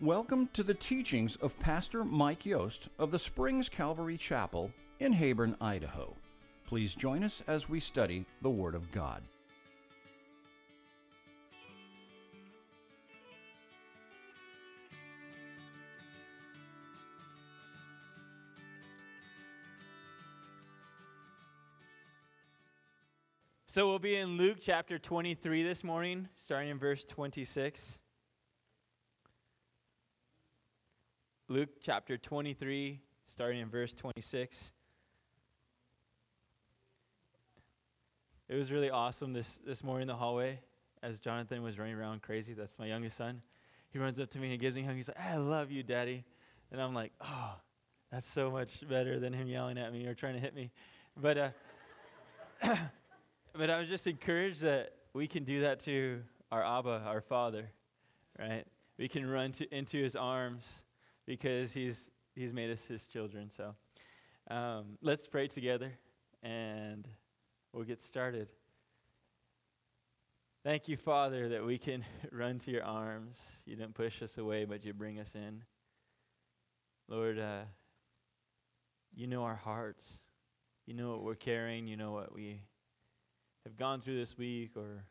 Welcome to the teachings of Pastor Mike Yost of the Springs Calvary Chapel in Heyburn, Idaho. Please join us as we study the Word of God. So we'll be in Luke chapter 23 this morning, starting in verse 26. Luke chapter 23, starting in verse 26. It was really awesome this, this morning in the hallway as Jonathan was running around crazy. That's my youngest son. He runs up to me and he gives me a hug. He's like, I love you, Daddy. And I'm like, oh, that's so much better than him yelling at me or trying to hit me. But, uh, but I was just encouraged that we can do that to our Abba, our Father, right? We can run to, into his arms because he's he's made us his children. So um, let's pray together, and we'll get started. Thank you, Father, that we can run to your arms. You don't push us away, but you bring us in. Lord, uh, you know our hearts. You know what we're carrying. You know what we have gone through this week or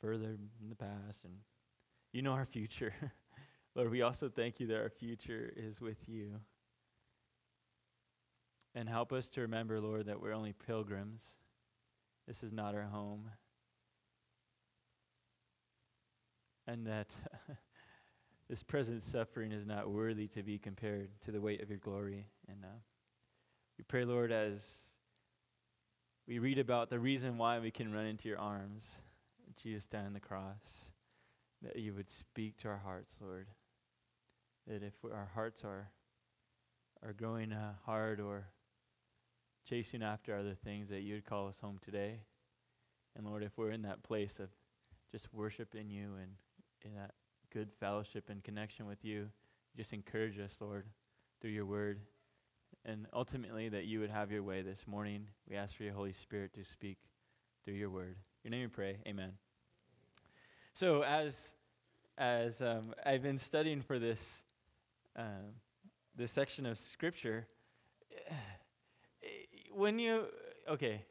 further in the past. And you know our future. Lord, we also thank you that our future is with you. And help us to remember, Lord, that we're only pilgrims. This is not our home. And that this present suffering is not worthy to be compared to the weight of your glory. And uh, we pray, Lord, as we read about the reason why we can run into your arms, Jesus died on the cross, that you would speak to our hearts, Lord that if our hearts are are growing uh, hard or chasing after other things, that you'd call us home today. And Lord, if we're in that place of just worshiping you and in that good fellowship and connection with you, just encourage us, Lord, through your word. And ultimately, that you would have your way this morning. We ask for your Holy Spirit to speak through your word. Your name we pray. Amen. So, as as um, I've been studying for this um, this section of scripture, when you, okay,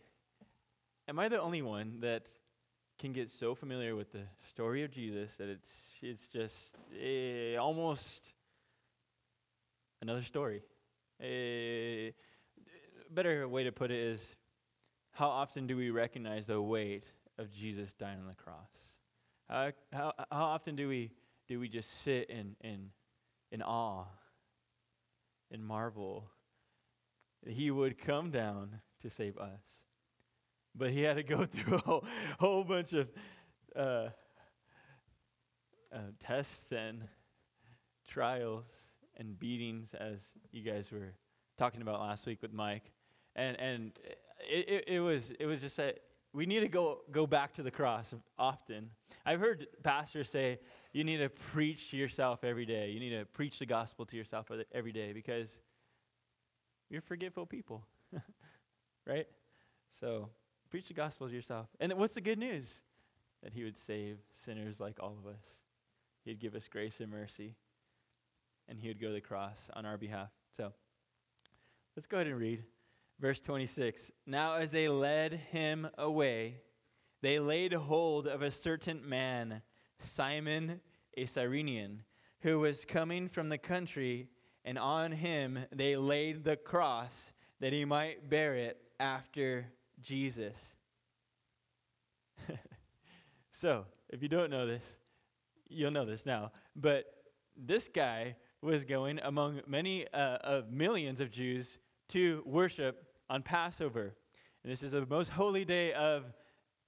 am I the only one that can get so familiar with the story of Jesus that it's, it's just eh, almost another story? A better way to put it is how often do we recognize the weight of Jesus dying on the cross? How, how, how often do we, do we just sit and, and in awe and marvel that he would come down to save us. But he had to go through a whole, whole bunch of uh, uh, tests and trials and beatings, as you guys were talking about last week with Mike. And, and it, it, it was, it was just that we need to go, go back to the cross often. I've heard pastors say, you need to preach to yourself every day. You need to preach the gospel to yourself every day because you're forgetful people, right? So preach the gospel to yourself. And what's the good news? That he would save sinners like all of us. He'd give us grace and mercy. And he would go to the cross on our behalf. So let's go ahead and read verse 26. Now, as they led him away, they laid hold of a certain man Simon a Cyrenian, who was coming from the country, and on him they laid the cross that he might bear it after Jesus. so, if you don't know this, you'll know this now. But this guy was going among many uh, of millions of Jews to worship on Passover. And this is the most holy day of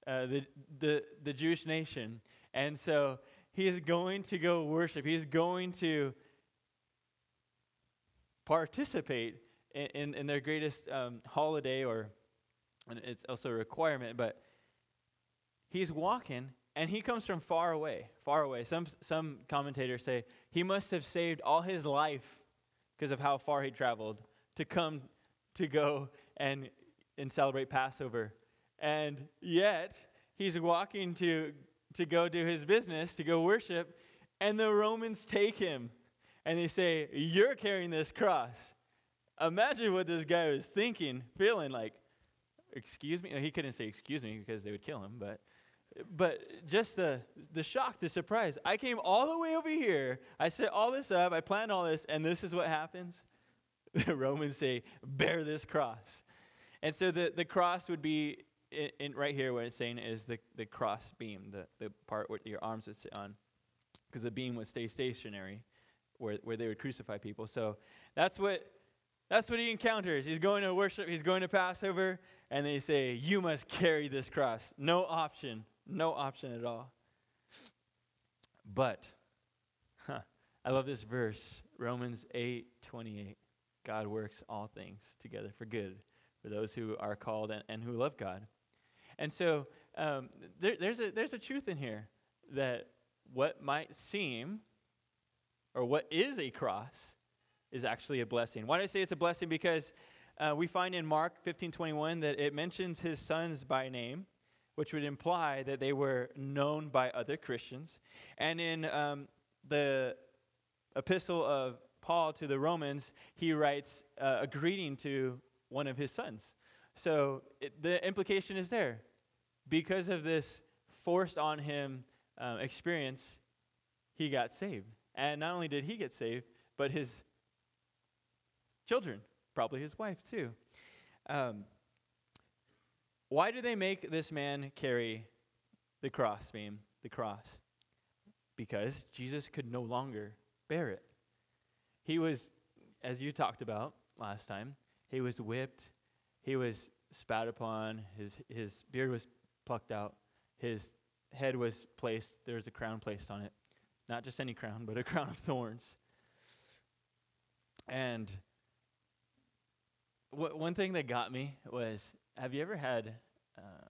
uh, the, the, the Jewish nation. And so he is going to go worship. He is going to participate in, in, in their greatest um, holiday, or it's also a requirement, but he's walking and he comes from far away, far away. Some, some commentators say he must have saved all his life because of how far he traveled to come to go and, and celebrate Passover. And yet, he's walking to to go do his business, to go worship, And the Romans take him and they say, You're carrying this cross. Imagine what this guy was thinking, feeling like, Excuse me? He couldn't say excuse me because they would kill him, but but just the the shock, the surprise. I came all the way over here. I set all this up. I planned all this, and this is what happens. The Romans say, "Bear this cross," and so the the cross would be in, in right here. What it's saying is the the cross beam, the the part where your arms would sit on, because the beam would stay stationary, where where they would crucify people. So that's what that's what he encounters. He's going to worship. He's going to Passover, and they say, "You must carry this cross. No option." No option at all. But, huh, I love this verse, Romans 8 28. God works all things together for good for those who are called and, and who love God. And so um, there, there's, a, there's a truth in here that what might seem or what is a cross is actually a blessing. Why do I say it's a blessing? Because uh, we find in Mark 15 21 that it mentions his sons by name which would imply that they were known by other Christians. And in um, the epistle of Paul to the Romans, he writes uh, a greeting to one of his sons. So it, the implication is there. Because of this forced on him um, experience, he got saved. And not only did he get saved, but his children, probably his wife too. Um, why do they make this man carry the cross beam, the cross? Because Jesus could no longer bear it. He was, as you talked about last time, he was whipped, he was spat upon, his, his beard was plucked out, his head was placed, there was a crown placed on it. Not just any crown, but a crown of thorns. And w- one thing that got me was have you ever had uh,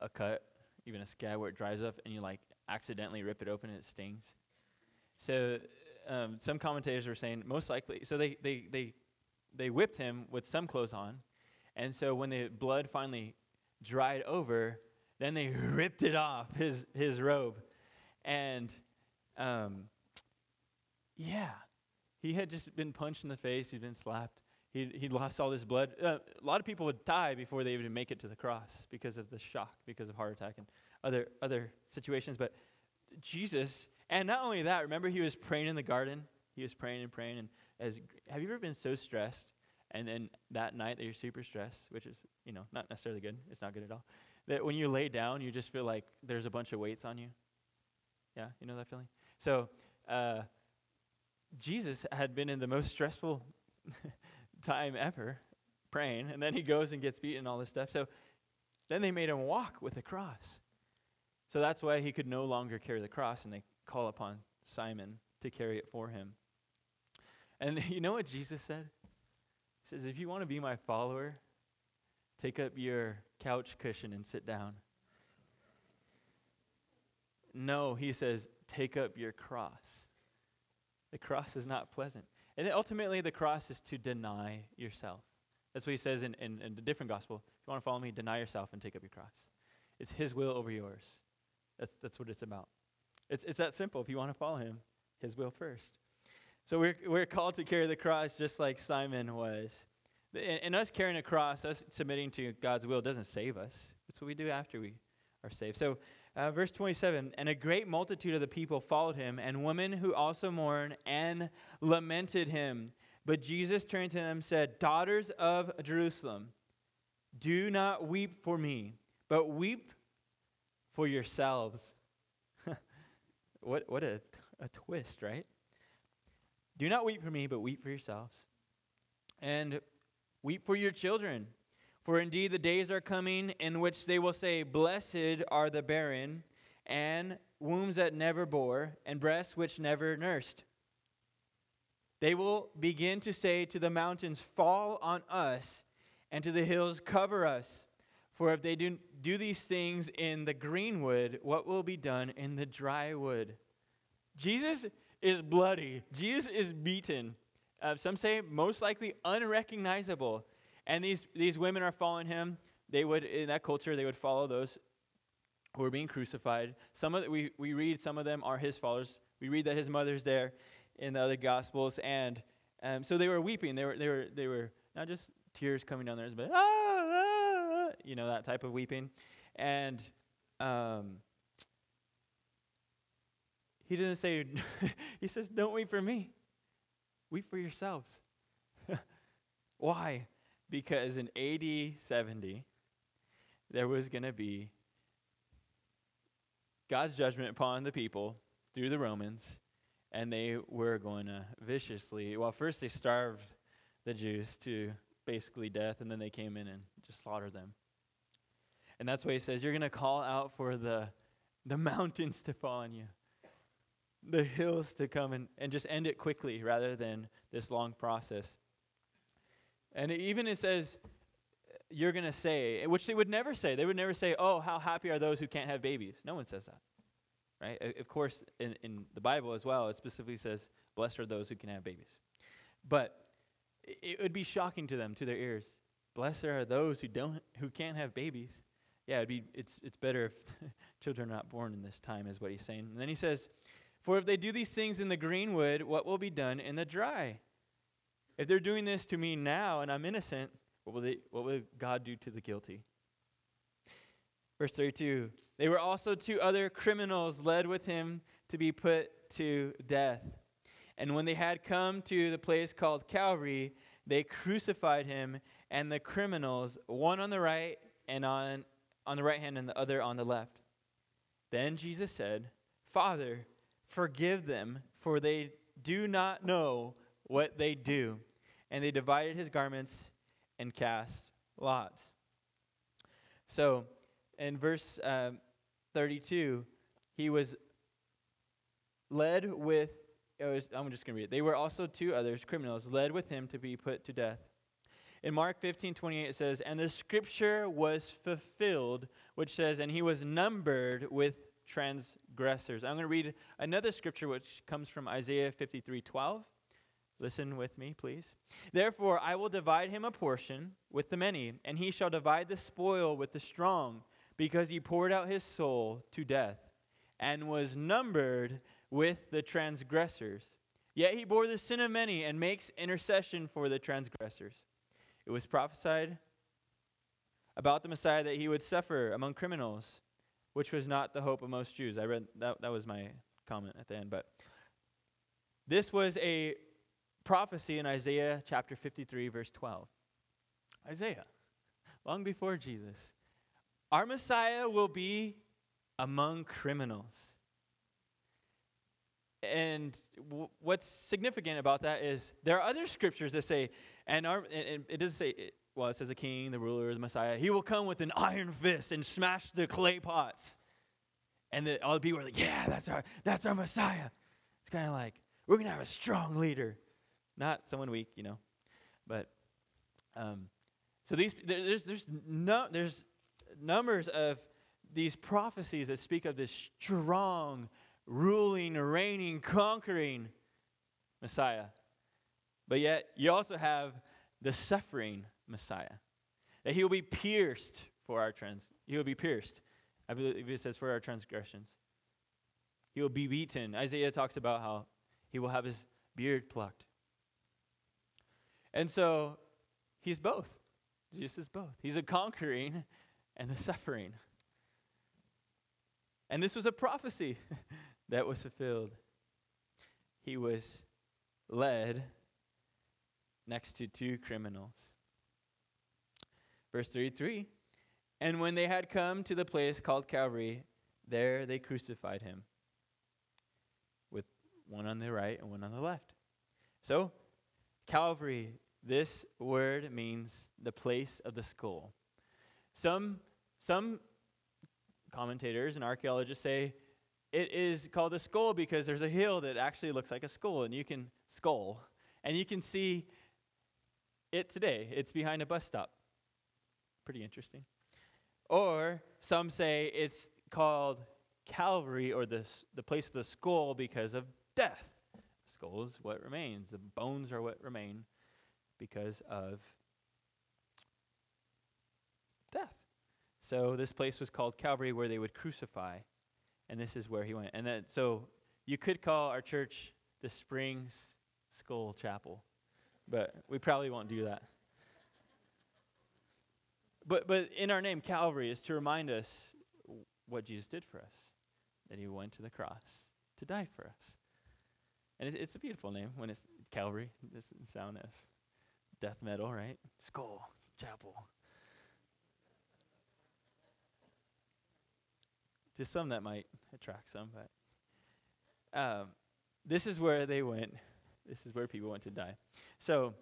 a cut, even a scab where it dries up, and you like accidentally rip it open and it stings? So um, some commentators were saying most likely. So they they they they whipped him with some clothes on, and so when the blood finally dried over, then they ripped it off his his robe, and um, yeah, he had just been punched in the face. He'd been slapped, he he lost all this blood. Uh, a lot of people would die before they even make it to the cross because of the shock, because of heart attack and other other situations. But Jesus, and not only that, remember he was praying in the garden. He was praying and praying. And as have you ever been so stressed, and then that night that you're super stressed, which is you know not necessarily good. It's not good at all. That when you lay down, you just feel like there's a bunch of weights on you. Yeah, you know that feeling. So. Uh, Jesus had been in the most stressful time ever praying, and then he goes and gets beaten and all this stuff. So then they made him walk with the cross. So that's why he could no longer carry the cross, and they call upon Simon to carry it for him. And you know what Jesus said? Says, If you want to be my follower, take up your couch cushion and sit down. No, he says, take up your cross. The cross is not pleasant. And ultimately, the cross is to deny yourself. That's what he says in, in, in the different gospel. If you want to follow me, deny yourself and take up your cross. It's his will over yours. That's, that's what it's about. It's, it's that simple. If you want to follow him, his will first. So we're, we're called to carry the cross just like Simon was. And, and us carrying a cross, us submitting to God's will, doesn't save us. It's what we do after we are saved. So uh, verse 27 And a great multitude of the people followed him, and women who also mourned and lamented him. But Jesus turned to them and said, Daughters of Jerusalem, do not weep for me, but weep for yourselves. what what a, a twist, right? Do not weep for me, but weep for yourselves. And weep for your children. For indeed the days are coming in which they will say, Blessed are the barren, and wombs that never bore, and breasts which never nursed. They will begin to say to the mountains, Fall on us, and to the hills, Cover us. For if they do, do these things in the green wood, what will be done in the dry wood? Jesus is bloody. Jesus is beaten. Uh, some say most likely unrecognizable. And these, these women are following him. They would, in that culture, they would follow those who were being crucified. Some of the, we, we read some of them are his followers. We read that his mother's there in the other Gospels, and um, so they were weeping. They were, they were, they were not just tears coming down theirs, but ah, ah, ah, you know that type of weeping. And um, he doesn't say. he says, "Don't weep for me. Weep for yourselves." Why? Because in AD 70, there was going to be God's judgment upon the people through the Romans, and they were going to viciously, well, first they starved the Jews to basically death, and then they came in and just slaughtered them. And that's why he says, You're going to call out for the, the mountains to fall on you, the hills to come, and, and just end it quickly rather than this long process. And it, even it says, you're going to say, which they would never say. They would never say, oh, how happy are those who can't have babies. No one says that. Right? Of course, in, in the Bible as well, it specifically says, blessed are those who can have babies. But it would be shocking to them, to their ears. Blessed are those who don't, who can't have babies. Yeah, it'd be, it's, it's better if children are not born in this time, is what he's saying. And then he says, For if they do these things in the green wood, what will be done in the dry? If they're doing this to me now and I'm innocent, what will, they, what will God do to the guilty? Verse 32 They were also two other criminals led with him to be put to death. And when they had come to the place called Calvary, they crucified him and the criminals, one on the right and on, on the right hand and the other on the left. Then Jesus said, Father, forgive them, for they do not know what they do. And they divided his garments and cast lots. So, in verse um, 32, he was led with, was, I'm just going to read it. They were also two others, criminals, led with him to be put to death. In Mark 15, 28, it says, And the scripture was fulfilled, which says, And he was numbered with transgressors. I'm going to read another scripture which comes from Isaiah 53, 12. Listen with me, please. Therefore, I will divide him a portion with the many, and he shall divide the spoil with the strong, because he poured out his soul to death, and was numbered with the transgressors. Yet he bore the sin of many, and makes intercession for the transgressors. It was prophesied about the Messiah that he would suffer among criminals, which was not the hope of most Jews. I read that, that was my comment at the end, but this was a prophecy in Isaiah chapter 53, verse 12. Isaiah, long before Jesus. Our Messiah will be among criminals. And w- what's significant about that is there are other scriptures that say, and, our, and it doesn't say, it says a king, the ruler, the Messiah. He will come with an iron fist and smash the clay pots. And the, all the people are like, yeah, that's our, that's our Messiah. It's kind of like, we're going to have a strong leader not someone weak, you know. But um, so these there's there's no there's numbers of these prophecies that speak of this strong, ruling, reigning, conquering Messiah. But yet you also have the suffering Messiah. That he will be pierced for our trans he will be pierced. I believe it says for our transgressions. He will be beaten. Isaiah talks about how he will have his beard plucked. And so he's both. Jesus is both. He's a conquering and the suffering. And this was a prophecy that was fulfilled. He was led next to two criminals. Verse 33 And when they had come to the place called Calvary, there they crucified him, with one on the right and one on the left. So Calvary, this word means the place of the skull. Some, some commentators and archaeologists say it is called a skull because there's a hill that actually looks like a skull, and you can skull, and you can see it today. It's behind a bus stop. Pretty interesting. Or some say it's called Calvary or the, the place of the skull because of death skull is what remains. The bones are what remain because of death. So this place was called Calvary where they would crucify. And this is where he went. And then so You could call our church the Springs Skull Chapel, but we probably won't do that. But, but in our name, Calvary, is to remind us what Jesus did for us, that he went to the cross to die for us. And it's, it's a beautiful name when it's Calvary. It doesn't sound as death metal, right? Skull, chapel. To some, that might attract some, but um, this is where they went. This is where people went to die. So,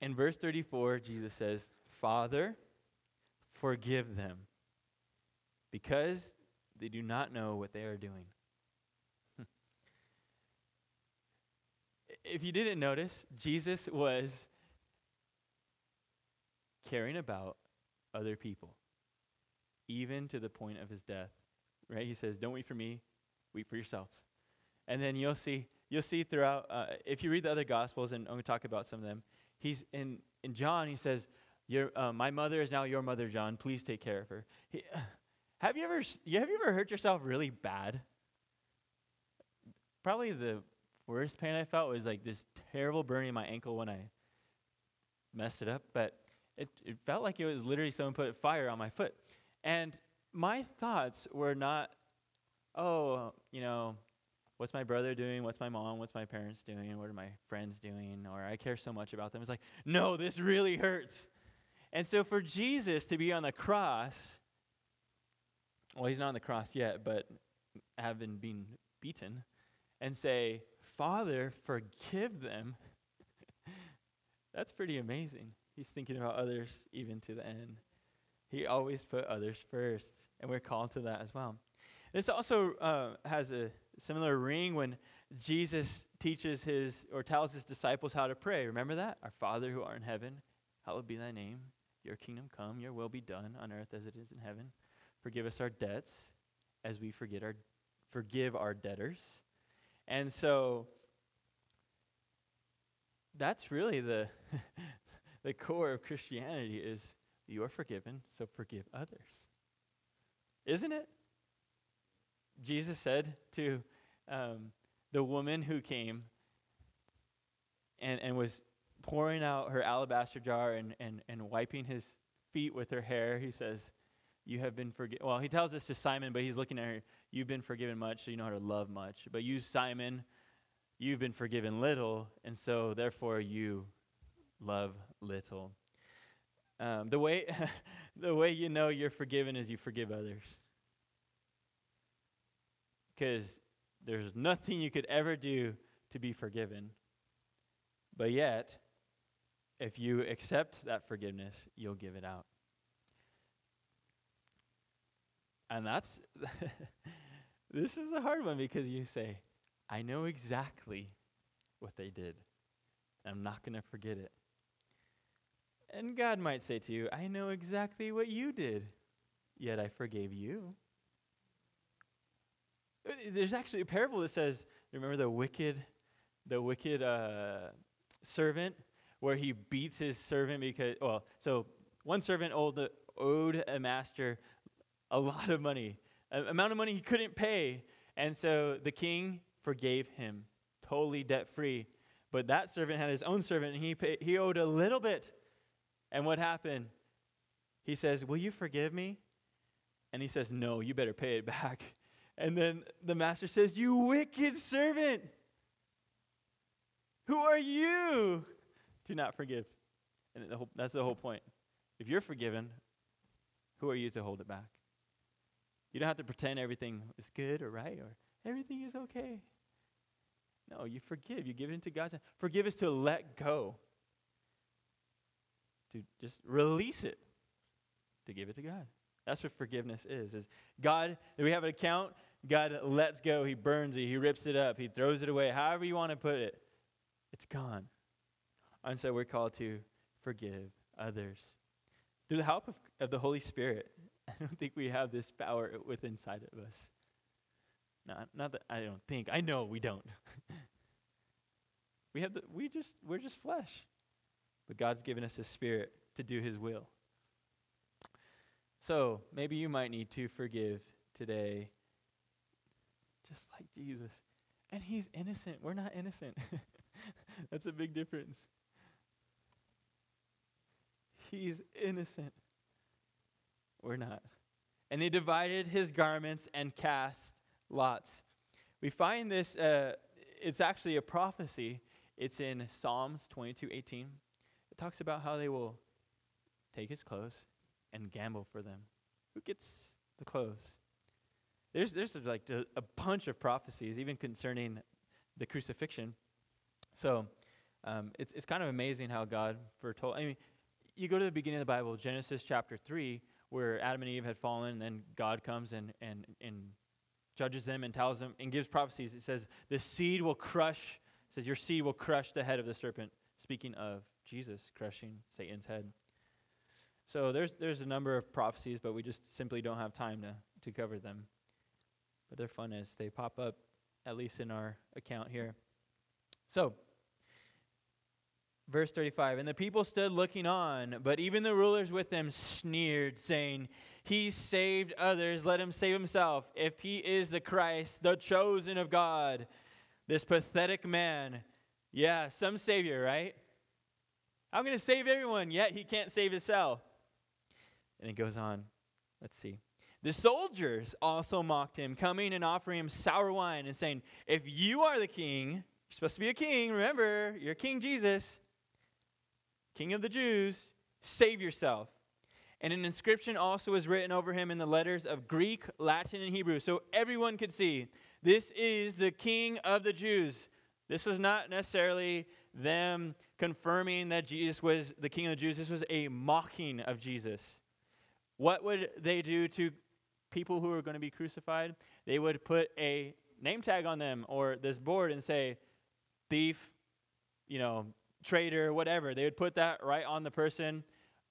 in verse 34, Jesus says, Father, forgive them because they do not know what they are doing. if you didn't notice, Jesus was caring about other people, even to the point of his death. Right? He says, Don't weep for me, weep for yourselves. And then you'll see, you'll see throughout, uh, if you read the other Gospels, and I'm going to talk about some of them, he's in, in John, he says, your, uh, my mother is now your mother, John. Please take care of her. He, have you ever have you ever hurt yourself really bad? Probably the worst pain I felt was like this terrible burning in my ankle when I messed it up, but it, it felt like it was literally someone put fire on my foot. And my thoughts were not, oh, you know, what's my brother doing? What's my mom? What's my parents doing? What are my friends doing? Or I care so much about them. It's like, no, this really hurts. And so for Jesus to be on the cross, well, he's not on the cross yet, but having been beaten, and say, Father, forgive them, that's pretty amazing. He's thinking about others even to the end. He always put others first, and we're called to that as well. This also uh, has a similar ring when Jesus teaches his or tells his disciples how to pray. Remember that? Our Father who art in heaven, hallowed be thy name. Your kingdom come, your will be done on earth as it is in heaven. Forgive us our debts as we forget our forgive our debtors. And so that's really the the core of Christianity is you are forgiven, so forgive others. Isn't it? Jesus said to um, the woman who came and, and was pouring out her alabaster jar and, and, and wiping his feet with her hair, he says, You have been forgiven. Well, he tells this to Simon, but he's looking at her. You've been forgiven much, so you know how to love much. But you, Simon, you've been forgiven little, and so therefore you love little. Um, the way the way you know you're forgiven is you forgive others. Because there's nothing you could ever do to be forgiven. But yet, if you accept that forgiveness, you'll give it out. And that's, this is a hard one because you say, I know exactly what they did. I'm not going to forget it. And God might say to you, I know exactly what you did, yet I forgave you. There's actually a parable that says, remember the wicked, the wicked uh, servant where he beats his servant because, well, so one servant owed, owed a master a lot of money, an amount of money he couldn't pay. And so the king forgave him, totally debt free. But that servant had his own servant, and he, pay, he owed a little bit. And what happened? He says, Will you forgive me? And he says, No, you better pay it back. And then the master says, You wicked servant, who are you? Do not forgive. And the whole, that's the whole point. If you're forgiven, who are you to hold it back? You don't have to pretend everything is good or right or everything is okay. No, you forgive. You give it into God's. Forgive is to let go, to just release it, to give it to God. That's what forgiveness is. Is God, we have an account, God lets go. He burns it. He rips it up. He throws it away. However you want to put it, it's gone. And so we're called to forgive others. Through the help of, of the Holy Spirit, I don't think we have this power within inside of us. Not, not that I don't think. I know we don't. we have the, we just we're just flesh. But God's given us a spirit to do his will. So maybe you might need to forgive today just like Jesus. And he's innocent. We're not innocent. That's a big difference. He's innocent. We're not. And they divided his garments and cast lots. We find this, uh, it's actually a prophecy. It's in Psalms 22 18. It talks about how they will take his clothes and gamble for them. Who gets the clothes? There's, there's like a, a bunch of prophecies, even concerning the crucifixion. So um, it's, it's kind of amazing how God foretold. I mean, you go to the beginning of the Bible, Genesis chapter 3, where Adam and Eve had fallen, and then God comes and, and, and judges them and tells them and gives prophecies. It says, The seed will crush, says, Your seed will crush the head of the serpent. Speaking of Jesus crushing Satan's head. So there's, there's a number of prophecies, but we just simply don't have time to, to cover them. But they're fun as they pop up, at least in our account here. So, verse 35 And the people stood looking on, but even the rulers with them sneered, saying, He saved others, let him save himself. If he is the Christ, the chosen of God, this pathetic man, yeah, some savior, right? I'm going to save everyone, yet he can't save himself. And it goes on. Let's see. The soldiers also mocked him, coming and offering him sour wine and saying, If you are the king, you're supposed to be a king, remember, you're King Jesus, King of the Jews, save yourself. And an inscription also was written over him in the letters of Greek, Latin, and Hebrew, so everyone could see this is the King of the Jews. This was not necessarily them confirming that Jesus was the King of the Jews, this was a mocking of Jesus. What would they do to people who were going to be crucified? They would put a name tag on them or this board and say, thief, you know, traitor, whatever. They would put that right on the person.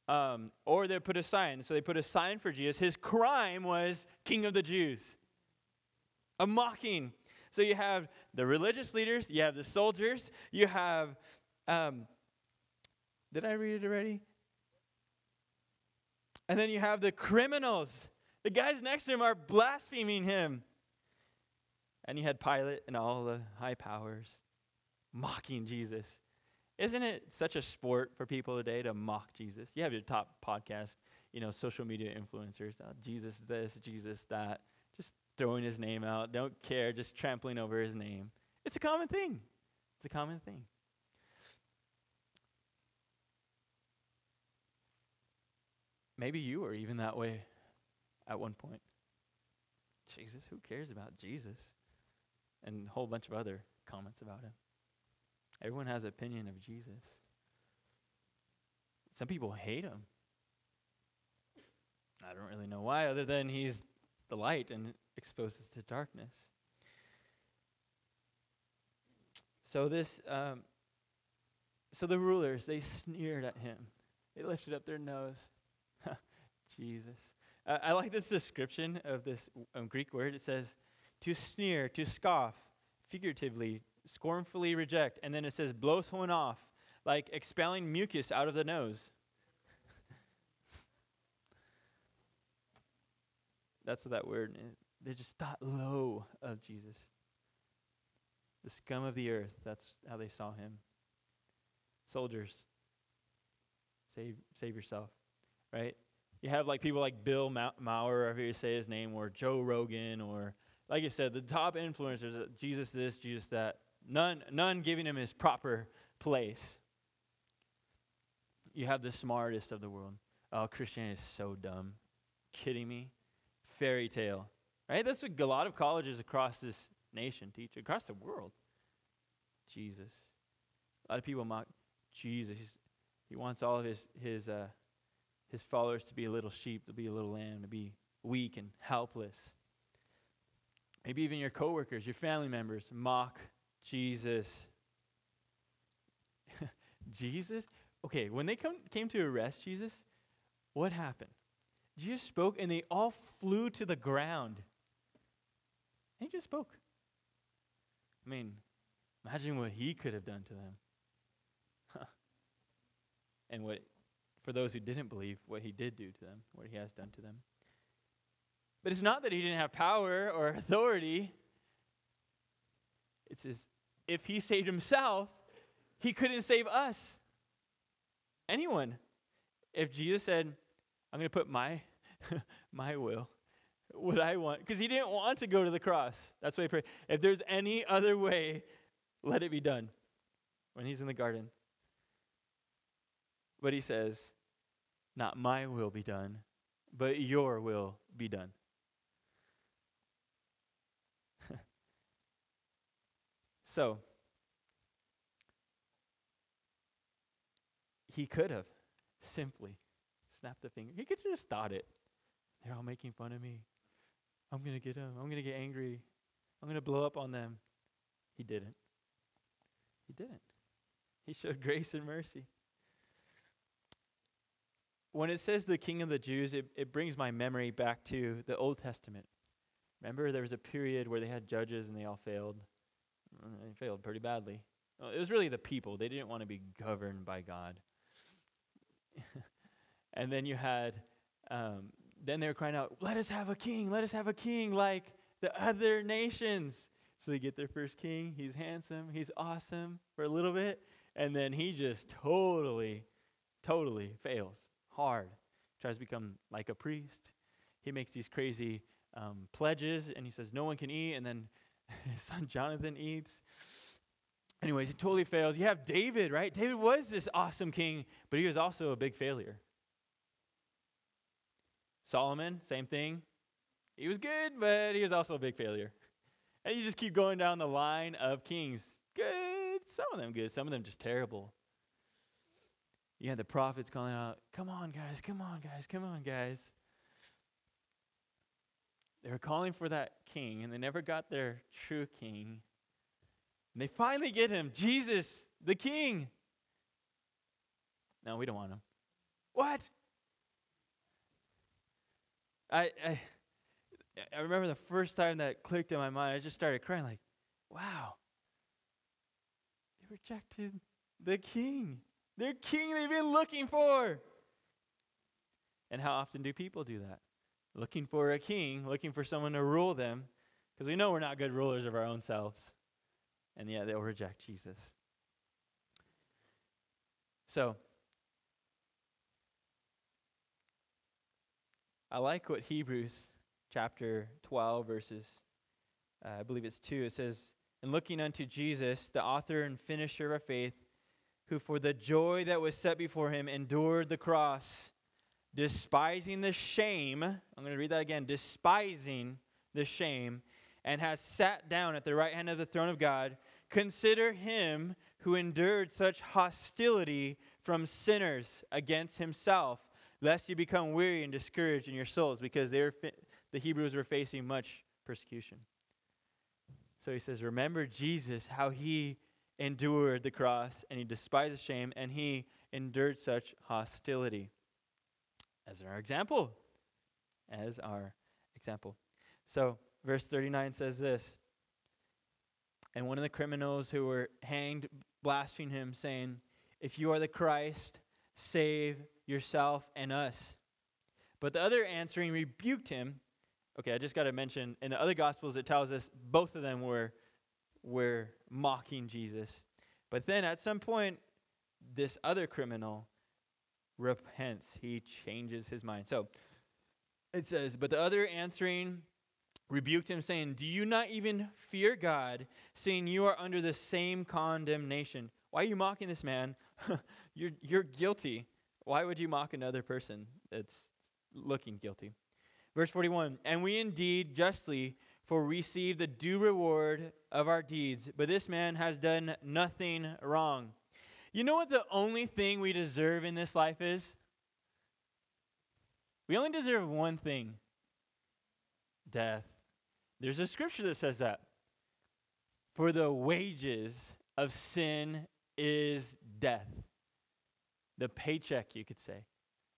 Um, or they'd put a sign. So they put a sign for Jesus. His crime was King of the Jews. A mocking. So you have the religious leaders, you have the soldiers, you have. Um, did I read it already? And then you have the criminals. The guys next to him are blaspheming him. And you had Pilate and all the high powers mocking Jesus. Isn't it such a sport for people today to mock Jesus? You have your top podcast, you know, social media influencers. Oh, Jesus this, Jesus that. Just throwing his name out. Don't care, just trampling over his name. It's a common thing. It's a common thing. Maybe you were even that way at one point. Jesus, who cares about Jesus? And a whole bunch of other comments about him. Everyone has an opinion of Jesus. Some people hate him. I don't really know why, other than he's the light and exposes to darkness. So this, um, so the rulers they sneered at him. They lifted up their nose. Jesus. Uh, I like this description of this um, Greek word. It says to sneer, to scoff, figuratively, scornfully reject. And then it says blow someone off, like expelling mucus out of the nose. That's what that word is. They just thought low of Jesus. The scum of the earth. That's how they saw him. Soldiers, save, save yourself, right? you have like people like Bill Maher, if you say his name, or Joe Rogan, or like I said, the top influencers, uh, Jesus this, Jesus that. None, none giving him his proper place. You have the smartest of the world. Oh, Christianity is so dumb. Kidding me? Fairy tale. Right? That's what a lot of colleges across this nation teach, across the world. Jesus. A lot of people mock Jesus. He's, he wants all of his, his uh, his followers to be a little sheep, to be a little lamb, to be weak and helpless. Maybe even your coworkers, your family members mock Jesus. Jesus? Okay, when they come, came to arrest Jesus, what happened? Jesus spoke and they all flew to the ground. And he just spoke. I mean, imagine what he could have done to them. and what for those who didn't believe what he did do to them, what he has done to them. But it's not that he didn't have power or authority. It says, if he saved himself, he couldn't save us. Anyone. If Jesus said, I'm going to put my, my will, what I want, because he didn't want to go to the cross. That's why he prayed. If there's any other way, let it be done when he's in the garden. But he says, Not my will be done, but your will be done. So, he could have simply snapped a finger. He could have just thought it. They're all making fun of me. I'm going to get them. I'm going to get angry. I'm going to blow up on them. He didn't. He didn't. He showed grace and mercy. When it says the king of the Jews, it, it brings my memory back to the Old Testament. Remember, there was a period where they had judges and they all failed. They failed pretty badly. It was really the people. They didn't want to be governed by God. and then you had, um, then they were crying out, Let us have a king, let us have a king like the other nations. So they get their first king. He's handsome, he's awesome for a little bit. And then he just totally, totally fails hard. Tries to become like a priest. He makes these crazy um, pledges and he says, No one can eat. And then his son Jonathan eats. Anyways, he totally fails. You have David, right? David was this awesome king, but he was also a big failure. Solomon, same thing. He was good, but he was also a big failure. And you just keep going down the line of kings. Good, some of them good, some of them just terrible. You had the prophets calling out, Come on, guys, come on, guys, come on, guys. They were calling for that king, and they never got their true king. And they finally get him Jesus, the king. No, we don't want him. What? I, I, I remember the first time that clicked in my mind, I just started crying, like, wow. They rejected the king. Their king they've been looking for. And how often do people do that? Looking for a king, looking for someone to rule them, because we know we're not good rulers of our own selves and yet they'll reject Jesus. So, I like what Hebrews chapter 12, verses, uh, I believe it's 2, it says, And looking unto Jesus, the author and finisher of faith, who for the joy that was set before him endured the cross, despising the shame. I'm going to read that again despising the shame and has sat down at the right hand of the throne of God, consider him who endured such hostility from sinners against himself, lest you become weary and discouraged in your souls, because they were the Hebrews were facing much persecution. So he says, Remember Jesus, how he endured the cross and he despised the shame and he endured such hostility. As our example. As our example. So, Verse 39 says this And one of the criminals who were hanged blasphemed him, saying, If you are the Christ, save yourself and us. But the other answering rebuked him. Okay, I just got to mention in the other gospels it tells us both of them were were mocking Jesus. But then at some point this other criminal repents. He changes his mind. So it says, but the other answering rebuked him, saying, Do you not even fear God, seeing you are under the same condemnation? Why are you mocking this man? you're, you're guilty. Why would you mock another person that's looking guilty? Verse 41 And we indeed justly for receive the due reward of our deeds, but this man has done nothing wrong. You know what the only thing we deserve in this life is? We only deserve one thing death. There's a scripture that says that. For the wages of sin is death. The paycheck, you could say.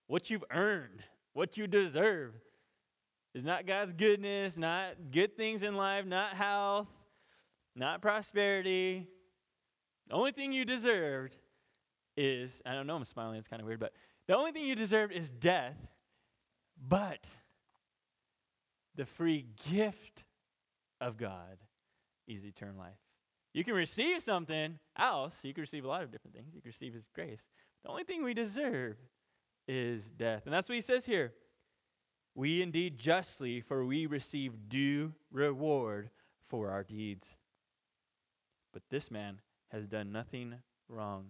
What you've earned, what you deserve. Is not God's goodness, not good things in life, not health, not prosperity. The only thing you deserved is, I don't know, I'm smiling, it's kind of weird, but the only thing you deserved is death. But the free gift of God is eternal life. You can receive something else. You can receive a lot of different things. You can receive His grace. The only thing we deserve is death. And that's what He says here. We indeed justly, for we receive due reward for our deeds. But this man has done nothing wrong.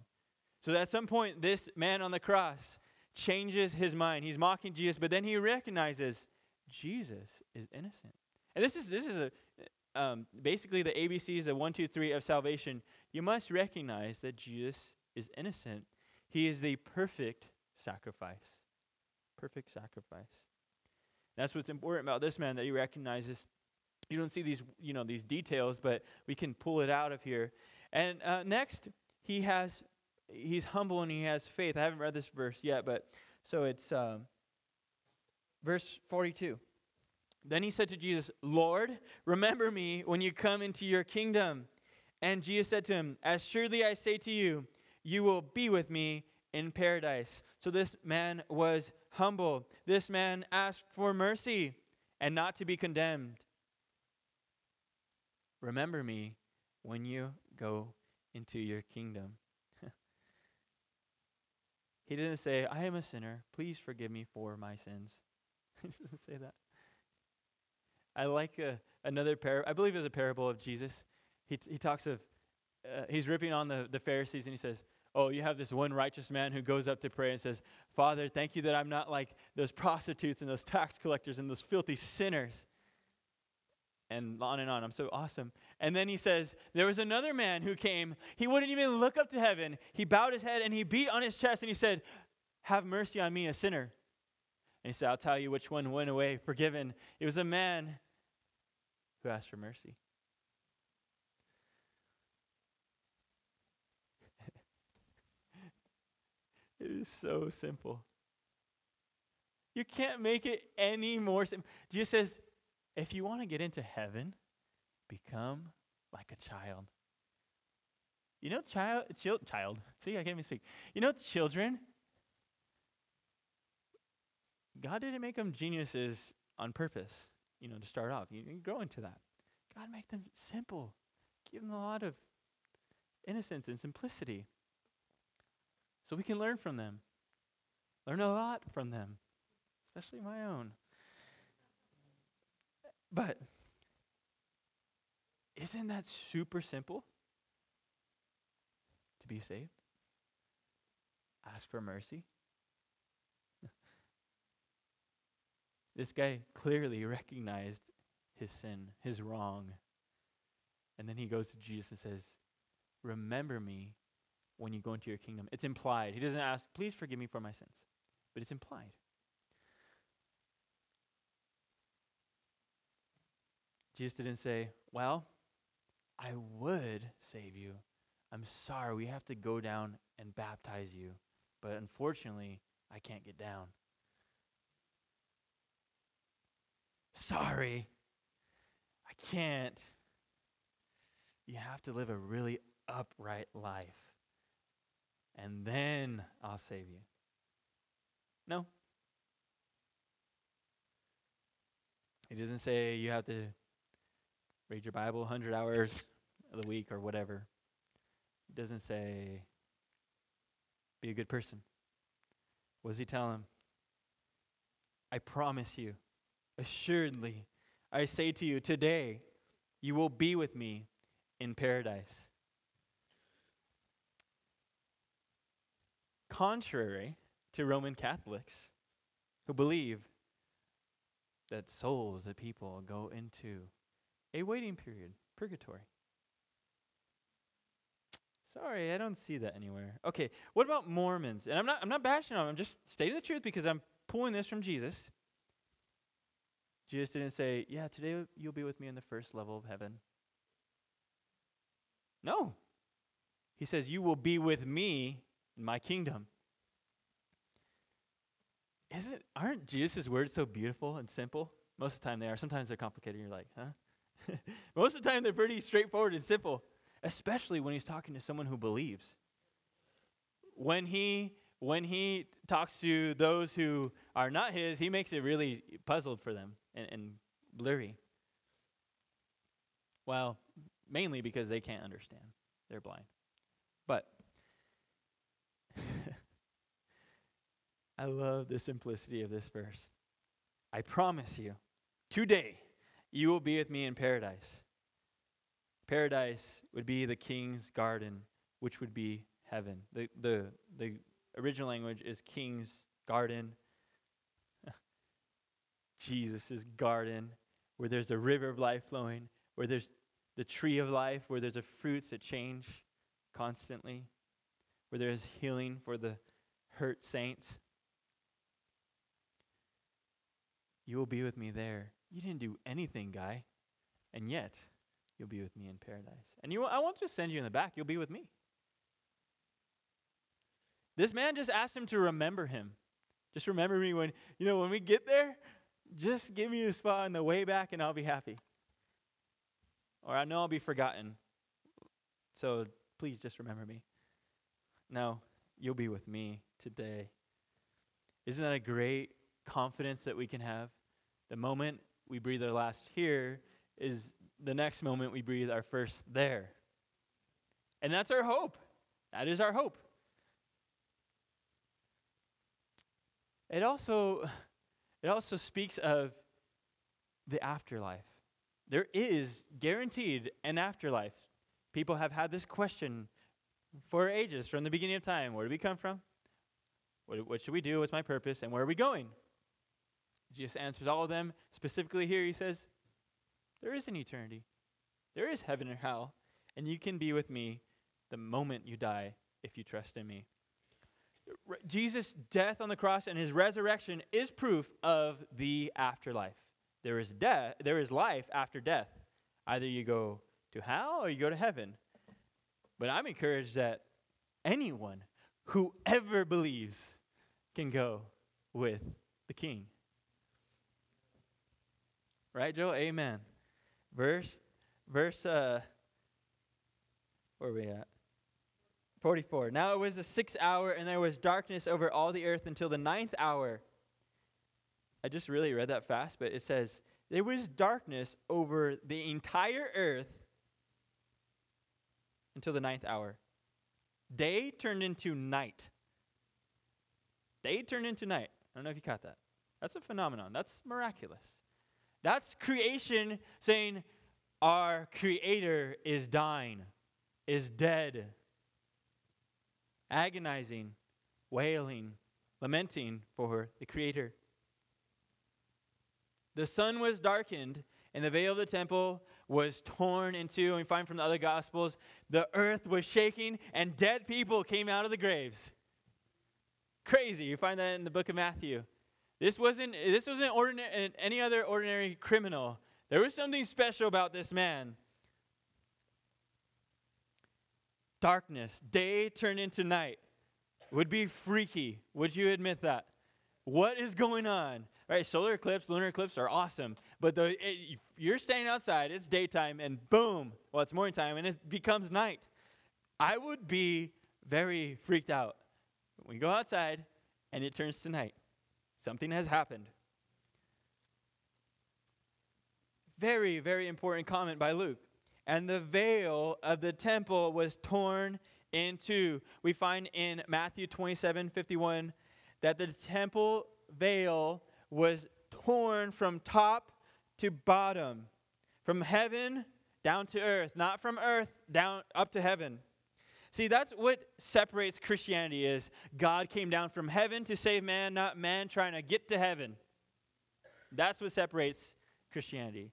So at some point, this man on the cross changes his mind. He's mocking Jesus, but then he recognizes Jesus is innocent. And this is this is a um, basically the ABCs, the one, two, three of salvation. You must recognize that Jesus is innocent. He is the perfect sacrifice. Perfect sacrifice. That's what's important about this man that he recognizes. You don't see these, you know, these details, but we can pull it out of here. And uh, next, he has, he's humble and he has faith. I haven't read this verse yet, but so it's um, verse 42. Then he said to Jesus, Lord, remember me when you come into your kingdom. And Jesus said to him, As surely I say to you, you will be with me in paradise. So this man was humble. This man asked for mercy and not to be condemned. Remember me when you go into your kingdom. He didn't say, I am a sinner. Please forgive me for my sins. he doesn't say that. I like uh, another parable. I believe it was a parable of Jesus. He, t- he talks of, uh, he's ripping on the, the Pharisees and he says, Oh, you have this one righteous man who goes up to pray and says, Father, thank you that I'm not like those prostitutes and those tax collectors and those filthy sinners. And on and on. I'm so awesome. And then he says, There was another man who came. He wouldn't even look up to heaven. He bowed his head and he beat on his chest and he said, Have mercy on me, a sinner. And he said, I'll tell you which one went away forgiven. It was a man who asked for mercy. it is so simple. You can't make it any more simple. Jesus says, if you want to get into heaven, become like a child. You know, child, child, child. See, I can't even speak. You know, children. God didn't make them geniuses on purpose you know, to start off. You, you grow into that. God make them simple. Give them a lot of innocence and simplicity. So we can learn from them. Learn a lot from them, especially my own. But isn't that super simple to be saved? Ask for mercy. This guy clearly recognized his sin, his wrong. And then he goes to Jesus and says, Remember me when you go into your kingdom. It's implied. He doesn't ask, Please forgive me for my sins, but it's implied. Jesus didn't say, Well, I would save you. I'm sorry, we have to go down and baptize you. But unfortunately, I can't get down. Sorry, I can't. You have to live a really upright life. And then I'll save you. No. He doesn't say you have to read your Bible 100 hours of the week or whatever. It doesn't say be a good person. What does he tell him? I promise you, Assuredly, I say to you, today you will be with me in paradise. Contrary to Roman Catholics who believe that souls of people go into a waiting period, purgatory. Sorry, I don't see that anywhere. Okay, what about Mormons? And I'm not I'm not bashing them, I'm just stating the truth because I'm pulling this from Jesus. Jesus didn't say, Yeah, today you'll be with me in the first level of heaven. No. He says, You will be with me in my kingdom. Isn't aren't Jesus' words so beautiful and simple? Most of the time they are. Sometimes they're complicated. You're like, huh? Most of the time they're pretty straightforward and simple, especially when he's talking to someone who believes. When he when he talks to those who are not his, he makes it really puzzled for them and, and blurry. Well, mainly because they can't understand. They're blind. But I love the simplicity of this verse. I promise you, today you will be with me in paradise. Paradise would be the king's garden, which would be heaven. The, the, the original language is king's garden. Jesus' garden, where there's a river of life flowing, where there's the tree of life, where there's a fruits that change constantly, where there's healing for the hurt saints. You will be with me there. You didn't do anything, guy. And yet, you'll be with me in paradise. And you, I won't just send you in the back, you'll be with me. This man just asked him to remember him. Just remember me when, you know, when we get there, just give me a spot on the way back and I'll be happy. Or I know I'll be forgotten. So please just remember me. No, you'll be with me today. Isn't that a great confidence that we can have? The moment we breathe our last here is the next moment we breathe our first there. And that's our hope. That is our hope. It also it also speaks of the afterlife. There is guaranteed an afterlife. People have had this question for ages, from the beginning of time. Where do we come from? What, what should we do? What's my purpose? And where are we going? Jesus answers all of them. Specifically, here he says, There is an eternity, there is heaven and hell, and you can be with me the moment you die if you trust in me. Jesus' death on the cross and his resurrection is proof of the afterlife. There is death, there is life after death. Either you go to hell or you go to heaven. But I'm encouraged that anyone who ever believes can go with the king. Right, Joe? Amen. Verse, verse, uh, where are we at? 44. Now it was the sixth hour, and there was darkness over all the earth until the ninth hour. I just really read that fast, but it says, There was darkness over the entire earth until the ninth hour. Day turned into night. Day turned into night. I don't know if you caught that. That's a phenomenon. That's miraculous. That's creation saying, Our Creator is dying, is dead, agonizing, wailing, lamenting for the Creator. The sun was darkened, and the veil of the temple was torn in two. And we find from the other Gospels, the earth was shaking, and dead people came out of the graves. Crazy. You find that in the book of Matthew. This wasn't, this wasn't ordinary, any other ordinary criminal. There was something special about this man. Darkness, day turned into night. Would be freaky. Would you admit that? What is going on? Right, solar eclipse, lunar eclipse are awesome, but the, it, you're standing outside, it's daytime, and boom, well, it's morning time, and it becomes night. I would be very freaked out. You go outside and it turns to night, something has happened. Very, very important comment by Luke. And the veil of the temple was torn in two. We find in Matthew 27 51 that the temple veil was torn from top to bottom, from heaven down to earth, not from earth down up to heaven. See, that's what separates Christianity is God came down from heaven to save man, not man trying to get to heaven. That's what separates Christianity.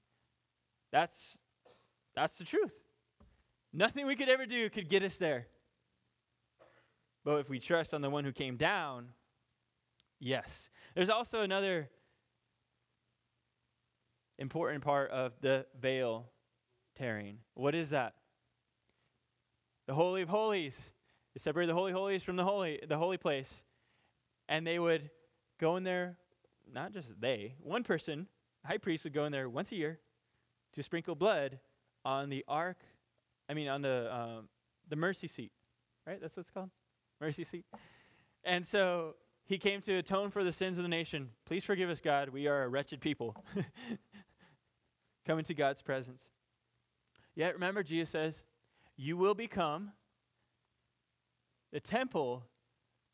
That's that's the truth. Nothing we could ever do could get us there. But if we trust on the one who came down, yes. There's also another important part of the veil tearing. What is that? The Holy of Holies. They separated the Holy Holies from the holy, the holy place. And they would go in there, not just they, one person, high priest would go in there once a year to sprinkle blood on the ark, I mean, on the, um, the mercy seat, right? That's what it's called? Mercy seat. And so he came to atone for the sins of the nation. Please forgive us, God. We are a wretched people. Coming to God's presence. Yet remember, Jesus says, You will become the temple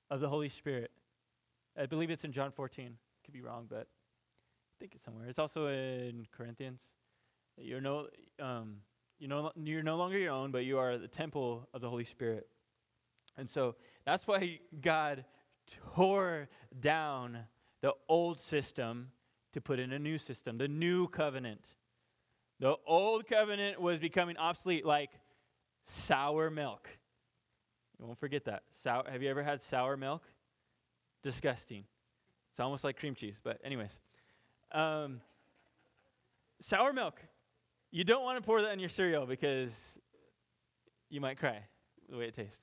of the Holy Spirit. I believe it's in John 14. Could be wrong, but I think it's somewhere. It's also in Corinthians. You're no, um, you know, you're no longer your own, but you are the temple of the Holy Spirit. And so that's why God tore down the old system to put in a new system, the new covenant. The old covenant was becoming obsolete like sour milk. You won't forget that. Sour, have you ever had sour milk? Disgusting. It's almost like cream cheese, but, anyways. Um, sour milk. You don't want to pour that in your cereal because you might cry the way it tastes.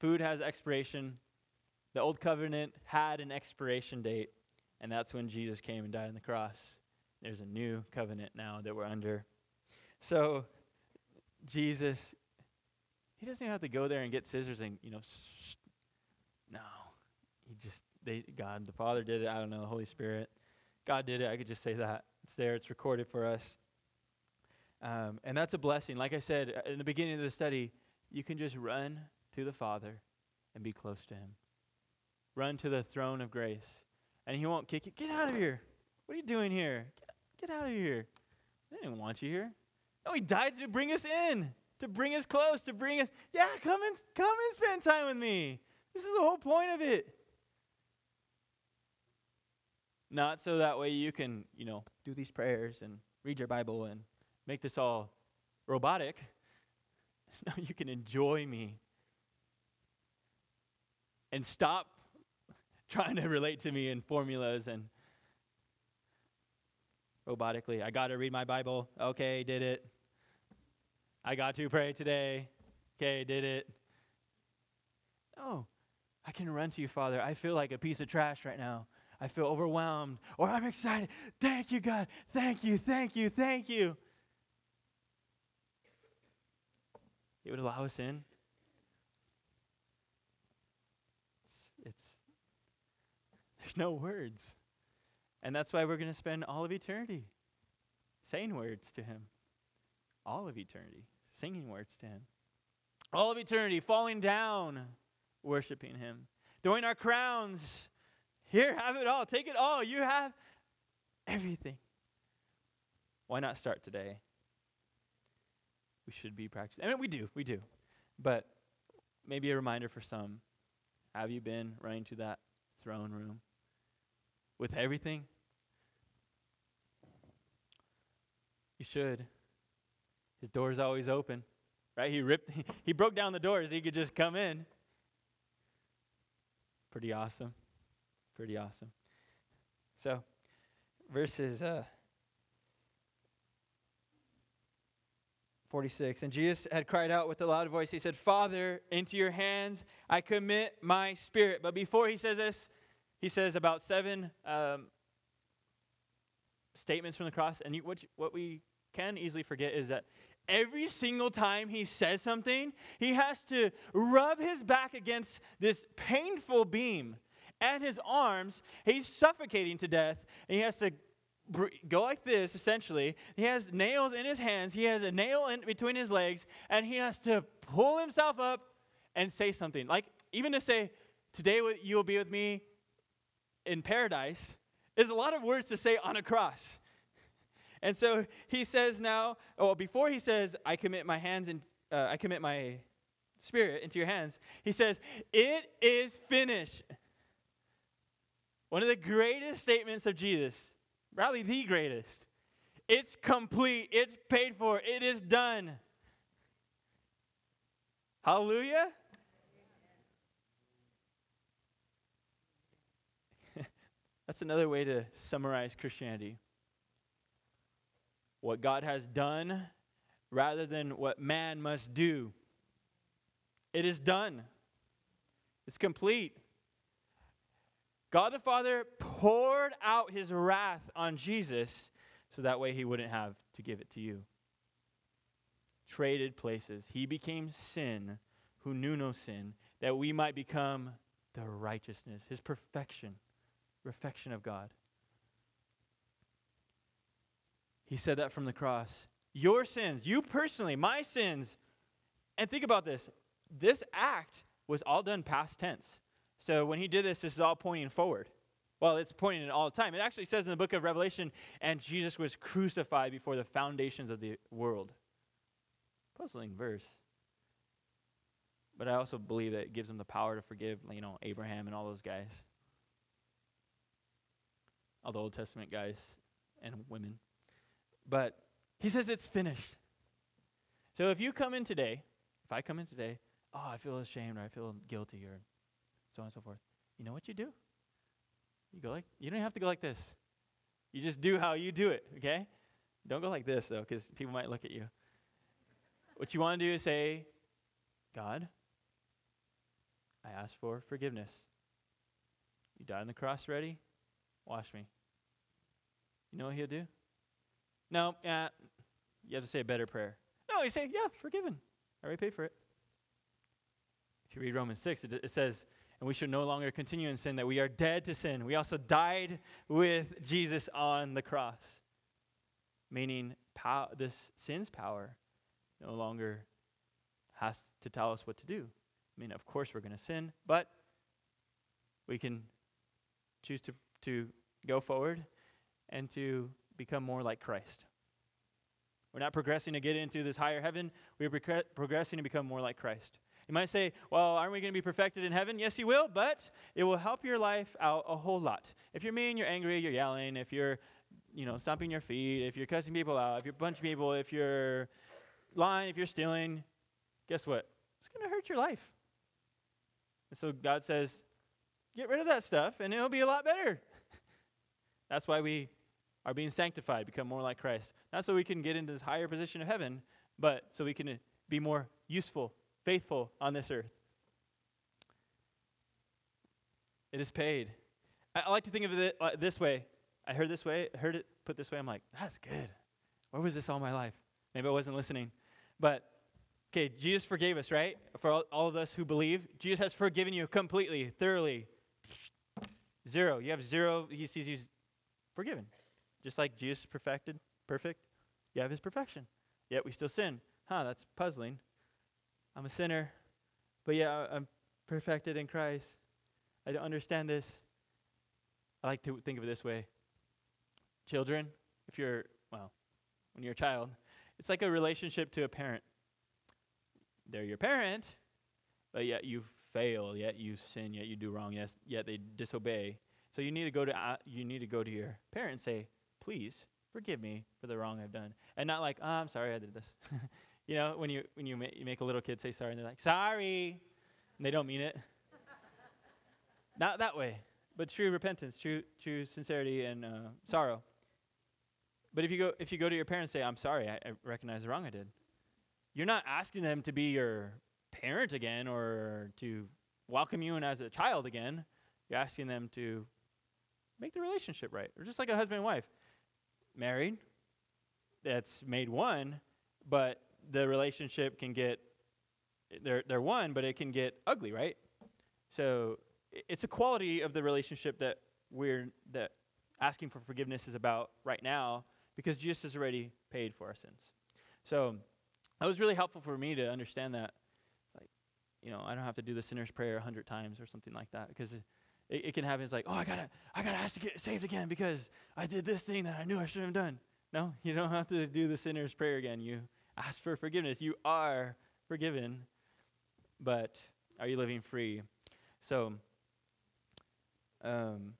Food has expiration. The old covenant had an expiration date, and that's when Jesus came and died on the cross. There's a new covenant now that we're under. So, Jesus, he doesn't even have to go there and get scissors and, you know, no. He just, they, God, the Father did it. I don't know, the Holy Spirit. God did it. I could just say that. It's there, it's recorded for us. Um, and that's a blessing. Like I said uh, in the beginning of the study, you can just run to the Father and be close to Him. Run to the throne of grace. And He won't kick you. Get out of here. What are you doing here? Get, get out of here. They didn't want you here. No, He died to bring us in, to bring us close, to bring us, yeah, come and, come and spend time with me. This is the whole point of it. Not so that way you can, you know, do these prayers and read your Bible and make this all robotic. No, you can enjoy me and stop trying to relate to me in formulas and robotically. I got to read my Bible. Okay, did it. I got to pray today. Okay, did it. No, I can run to you, Father. I feel like a piece of trash right now. I feel overwhelmed or I'm excited. Thank you, God. Thank you, thank you, thank you. It would allow us in. It's. There's no words. And that's why we're going to spend all of eternity saying words to Him. All of eternity, singing words to Him. All of eternity, falling down, worshiping Him. Throwing our crowns. Here, have it all. Take it all. You have everything. Why not start today? We should be practicing. I mean, we do, we do. But maybe a reminder for some have you been running to that throne room? With everything? You should. His door's always open. Right? He ripped he broke down the doors. He could just come in. Pretty awesome. Pretty awesome. So, verses uh, 46. And Jesus had cried out with a loud voice. He said, Father, into your hands I commit my spirit. But before he says this, he says about seven um, statements from the cross. And you, what, what we can easily forget is that every single time he says something, he has to rub his back against this painful beam and his arms. He's suffocating to death, and he has to go like this essentially. He has nails in his hands, he has a nail in between his legs, and he has to pull himself up and say something. Like, even to say, Today you will be with me in paradise is a lot of words to say on a cross. And so he says now, well, before he says, I commit my hands and uh, I commit my spirit into your hands, he says, It is finished. One of the greatest statements of Jesus, probably the greatest. It's complete, it's paid for, it is done. Hallelujah. That's another way to summarize Christianity. What God has done rather than what man must do. It is done, it's complete. God the Father poured out his wrath on Jesus so that way he wouldn't have to give it to you. Traded places. He became sin who knew no sin, that we might become the righteousness, his perfection perfection of God. He said that from the cross. Your sins, you personally, my sins. And think about this this act was all done past tense. So when he did this, this is all pointing forward. Well, it's pointing all the time. It actually says in the book of Revelation, and Jesus was crucified before the foundations of the world. Puzzling verse. But I also believe that it gives him the power to forgive, you know, Abraham and all those guys. All the Old Testament guys and women. But he says it's finished. So if you come in today, if I come in today, oh, I feel ashamed or I feel guilty or so on and so forth, you know what you do? You go like, you don't have to go like this. You just do how you do it, okay? Don't go like this, though, because people might look at you. What you want to do is say, God, I ask for forgiveness. You died on the cross ready? Wash me. You know what he'll do? No, yeah, you have to say a better prayer. No, you say, yeah, forgiven. I already paid for it. If you read Romans 6, it, it says, and we should no longer continue in sin, that we are dead to sin. We also died with Jesus on the cross, meaning pow- this sin's power no longer has to tell us what to do. I mean, of course, we're going to sin, but we can choose to, to go forward and to become more like Christ. We're not progressing to get into this higher heaven, we're progressing to become more like Christ. You might say, well, aren't we going to be perfected in heaven? Yes, you will, but it will help your life out a whole lot. If you're mean, you're angry, you're yelling, if you're, you know, stomping your feet, if you're cussing people out, if you're punching people, if you're lying, if you're stealing, guess what? It's going to hurt your life. And so God says, get rid of that stuff and it'll be a lot better. That's why we are being sanctified, become more like Christ. Not so we can get into this higher position of heaven, but so we can be more useful faithful on this earth. It is paid. I, I like to think of it this way. I heard this way, I heard it put this way. I'm like, that's good. Where was this all my life? Maybe I wasn't listening. But okay, Jesus forgave us, right? For all, all of us who believe, Jesus has forgiven you completely, thoroughly. Zero. You have zero. He sees you forgiven. Just like Jesus perfected, perfect, you have his perfection. Yet we still sin. Huh, that's puzzling. I'm a sinner, but yeah, I'm perfected in Christ. I don't understand this. I like to think of it this way children, if you're, well, when you're a child, it's like a relationship to a parent. They're your parent, but yet you fail, yet you sin, yet you do wrong, yes, yet they disobey. So you need to go to uh, you need to go to your parent and say, "Please forgive me for the wrong I've done," and not like, oh, "I'm sorry, I did this." You know, when you when you, ma- you make a little kid say sorry and they're like, "Sorry," and they don't mean it. Not that way, but true repentance, true true sincerity and uh, sorrow. But if you go if you go to your parents and say, "I'm sorry, I, I recognize the wrong I did," you're not asking them to be your parent again or to welcome you in as a child again. You're asking them to make the relationship right, or just like a husband and wife, married, that's made one, but the relationship can get they're they're one, but it can get ugly, right? So it's a quality of the relationship that we're that asking for forgiveness is about right now because Jesus has already paid for our sins. So that was really helpful for me to understand that. It's like, you know, I don't have to do the sinner's prayer a hundred times or something like that because it, it, can happen. It's like, oh, I gotta, I gotta ask to get saved again because I did this thing that I knew I shouldn't have done. No, you don't have to do the sinner's prayer again. You ask for forgiveness. You are forgiven, but are you living free? So, um,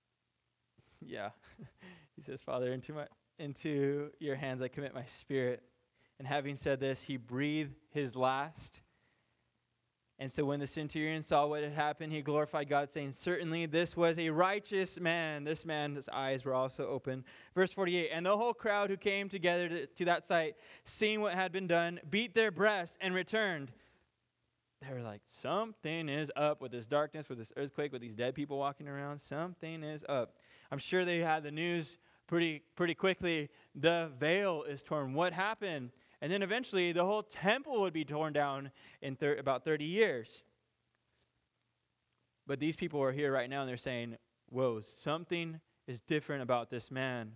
yeah, he says, Father, into my into your hands I commit my spirit. And having said this, he breathed his last and so when the centurion saw what had happened, he glorified God, saying, Certainly this was a righteous man. This man's eyes were also open. Verse 48 And the whole crowd who came together to, to that sight, seeing what had been done, beat their breasts and returned. They were like, Something is up with this darkness, with this earthquake, with these dead people walking around. Something is up. I'm sure they had the news pretty, pretty quickly. The veil is torn. What happened? And then eventually the whole temple would be torn down in thir- about 30 years. But these people are here right now and they're saying, Whoa, something is different about this man.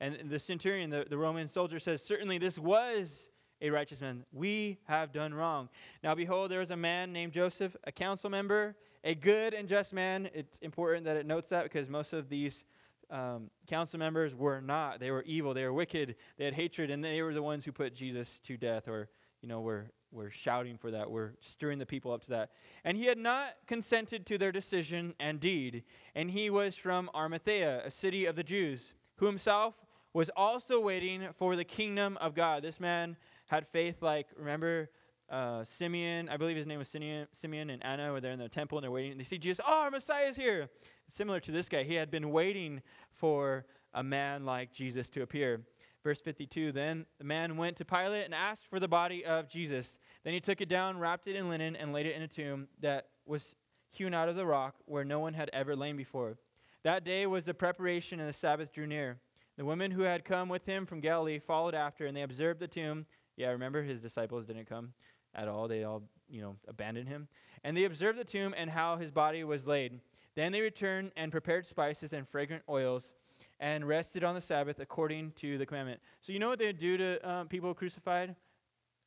And the centurion, the, the Roman soldier, says, Certainly this was a righteous man. We have done wrong. Now, behold, there was a man named Joseph, a council member, a good and just man. It's important that it notes that because most of these um, council members were not. They were evil. They were wicked. They had hatred, and they were the ones who put Jesus to death, or you know, were were shouting for that. Were stirring the people up to that. And he had not consented to their decision and deed. And he was from Arimathea, a city of the Jews, who himself was also waiting for the kingdom of God. This man had faith like remember uh, Simeon, I believe his name was Simeon, Simeon and Anna were there in the temple and they're waiting. They see Jesus, oh, our Messiah is here. Similar to this guy, he had been waiting for a man like Jesus to appear. Verse 52 Then the man went to Pilate and asked for the body of Jesus. Then he took it down, wrapped it in linen, and laid it in a tomb that was hewn out of the rock where no one had ever lain before. That day was the preparation, and the Sabbath drew near. The women who had come with him from Galilee followed after, and they observed the tomb. Yeah, remember his disciples didn't come at all. They all, you know, abandoned him. And they observed the tomb and how his body was laid. Then they returned and prepared spices and fragrant oils and rested on the Sabbath according to the commandment. So, you know what they do to um, people crucified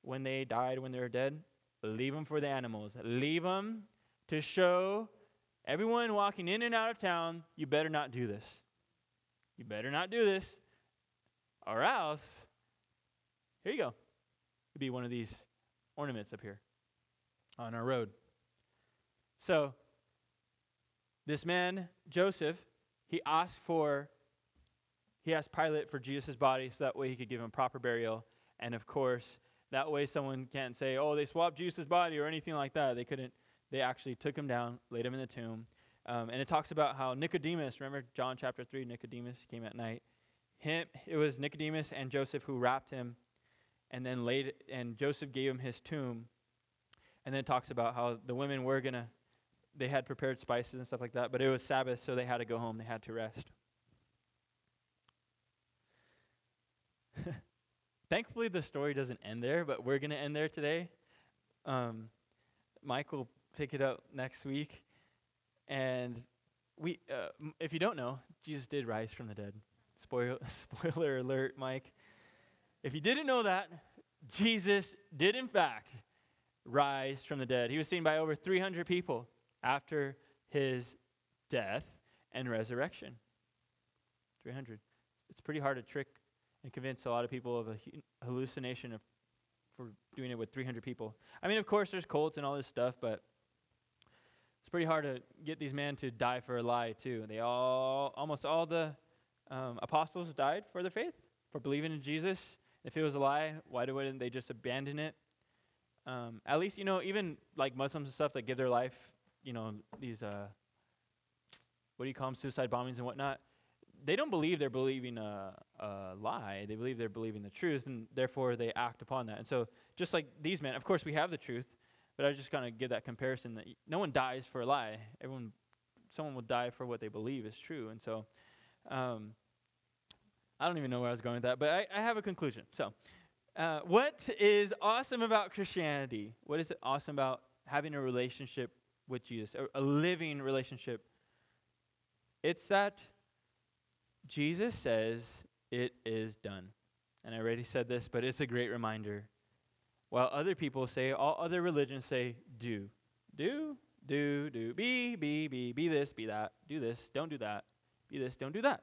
when they died, when they were dead? Leave them for the animals. Leave them to show everyone walking in and out of town, you better not do this. You better not do this, or else, here you go. It'd be one of these ornaments up here on our road. So, this man, Joseph, he asked for, he asked Pilate for Jesus' body so that way he could give him proper burial. And of course, that way someone can't say, oh, they swapped Jesus' body or anything like that. They couldn't, they actually took him down, laid him in the tomb. Um, and it talks about how Nicodemus, remember John chapter 3, Nicodemus came at night. Him, it was Nicodemus and Joseph who wrapped him and then laid, and Joseph gave him his tomb. And then it talks about how the women were going to they had prepared spices and stuff like that, but it was Sabbath, so they had to go home. They had to rest. Thankfully, the story doesn't end there, but we're going to end there today. Um, Mike will pick it up next week. And we, uh, if you don't know, Jesus did rise from the dead. Spoiler, spoiler alert, Mike. If you didn't know that, Jesus did, in fact, rise from the dead. He was seen by over 300 people after his death and resurrection. 300. It's pretty hard to trick and convince a lot of people of a hallucination of, for doing it with 300 people. I mean, of course, there's cults and all this stuff, but it's pretty hard to get these men to die for a lie, too. They all, almost all the um, apostles died for their faith, for believing in Jesus. If it was a lie, why wouldn't they just abandon it? Um, at least, you know, even like Muslims and stuff that give their life you know, these, uh, what do you call them, suicide bombings and whatnot, they don't believe they're believing a, a, lie. They believe they're believing the truth, and therefore they act upon that. And so, just like these men, of course, we have the truth, but I was just kind of give that comparison that no one dies for a lie. Everyone, someone will die for what they believe is true. And so, um, I don't even know where I was going with that, but I, I have a conclusion. So, uh, what is awesome about Christianity? What is it awesome about having a relationship with Jesus, a, a living relationship. It's that Jesus says it is done. And I already said this, but it's a great reminder. While other people say, all other religions say, do, do, do, do, be, be, be, be this, be that, do this, don't do that, be this, don't do that.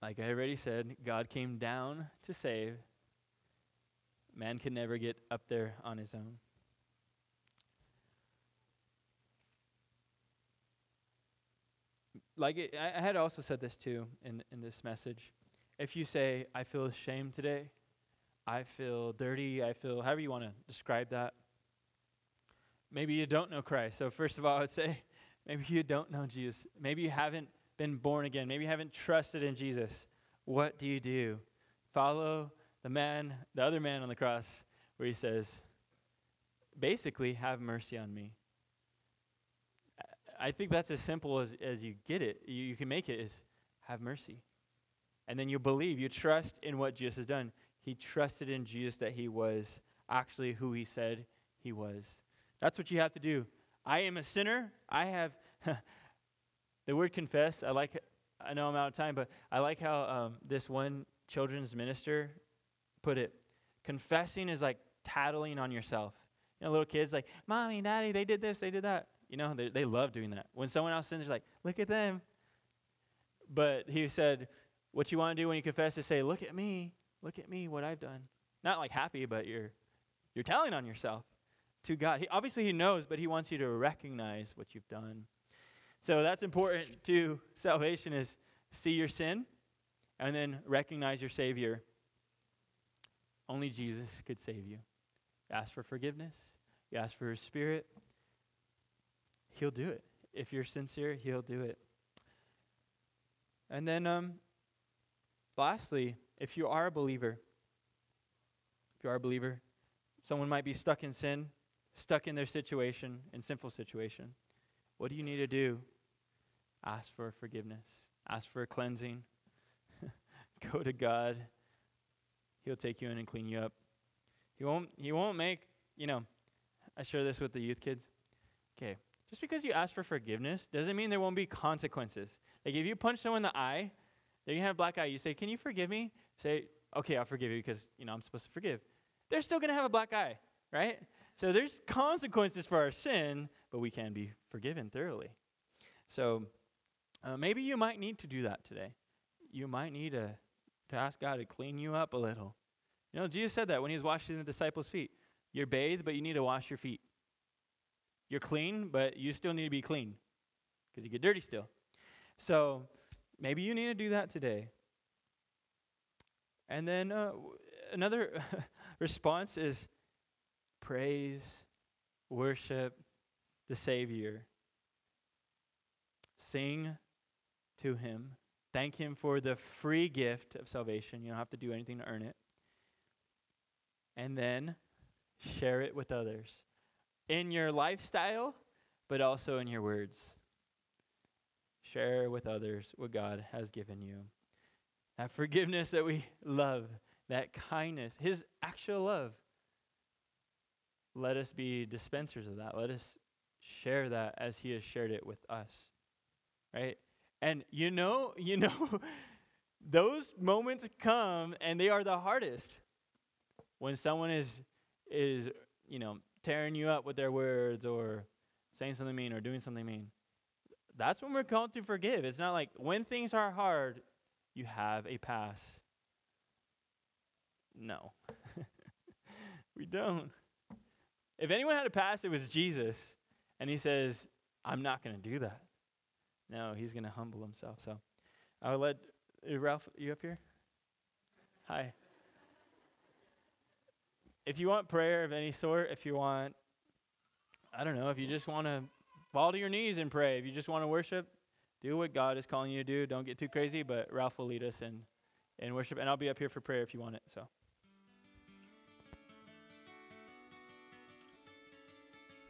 Like I already said, God came down to save, Man can never get up there on his own. Like it, I had also said this too in, in this message. If you say, I feel ashamed today, I feel dirty, I feel however you want to describe that, maybe you don't know Christ. So, first of all, I would say, maybe you don't know Jesus. Maybe you haven't been born again. Maybe you haven't trusted in Jesus. What do you do? Follow the man, the other man on the cross, where he says, basically, have mercy on me. I think that's as simple as, as you get it. You, you can make it is have mercy. And then you believe, you trust in what Jesus has done. He trusted in Jesus that he was actually who he said he was. That's what you have to do. I am a sinner. I have the word confess, I like, I know I'm out of time, but I like how um, this one children's minister put it. Confessing is like tattling on yourself. You know, little kids like, mommy, daddy, they did this, they did that. You know, they, they love doing that. When someone else sins, they're like, look at them. But he said, what you want to do when you confess is say, look at me, look at me, what I've done. Not like happy, but you're, you're telling on yourself to God. He, obviously, he knows, but he wants you to recognize what you've done. So that's important to salvation is see your sin and then recognize your Savior. Only Jesus could save you. Ask for forgiveness. You ask for His Spirit. He'll do it. If you're sincere, He'll do it. And then, um, lastly, if you are a believer, if you are a believer, someone might be stuck in sin, stuck in their situation, in sinful situation. What do you need to do? Ask for forgiveness. Ask for a cleansing. Go to God. He'll take you in and clean you up. He won't he won't make, you know, I share this with the youth kids. Okay. Just because you ask for forgiveness doesn't mean there won't be consequences. Like if you punch someone in the eye, they're gonna have a black eye. You say, Can you forgive me? Say, Okay, I'll forgive you because you know I'm supposed to forgive. They're still gonna have a black eye, right? So there's consequences for our sin, but we can be forgiven thoroughly. So uh, maybe you might need to do that today. You might need to, to ask God to clean you up a little. You know, Jesus said that when he was washing the disciples' feet. You're bathed, but you need to wash your feet. You're clean, but you still need to be clean because you get dirty still. So maybe you need to do that today. And then uh, another response is praise, worship the Savior. Sing to Him. Thank Him for the free gift of salvation. You don't have to do anything to earn it. And then share it with others in your lifestyle, but also in your words. Share with others what God has given you. That forgiveness that we love, that kindness, His actual love let us be dispensers of that. Let us share that as he has shared it with us. Right? And you know, you know, those moments come and they are the hardest. When someone is is, you know, tearing you up with their words or saying something mean or doing something mean. That's when we're called to forgive. It's not like when things are hard, you have a pass. No. we don't. If anyone had a past, it was Jesus. And he says, I'm not going to do that. No, he's going to humble himself. So I'll let Ralph, you up here? Hi. If you want prayer of any sort, if you want, I don't know, if you just want to fall to your knees and pray, if you just want to worship, do what God is calling you to do. Don't get too crazy, but Ralph will lead us in, in worship. And I'll be up here for prayer if you want it. So.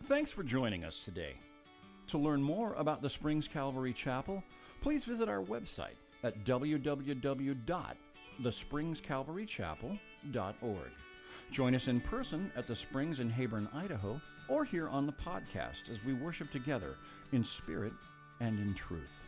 Thanks for joining us today. To learn more about the Springs Calvary Chapel, please visit our website at www.thespringscalvarychapel.org. Join us in person at the Springs in Heyburn, Idaho, or here on the podcast as we worship together in spirit and in truth.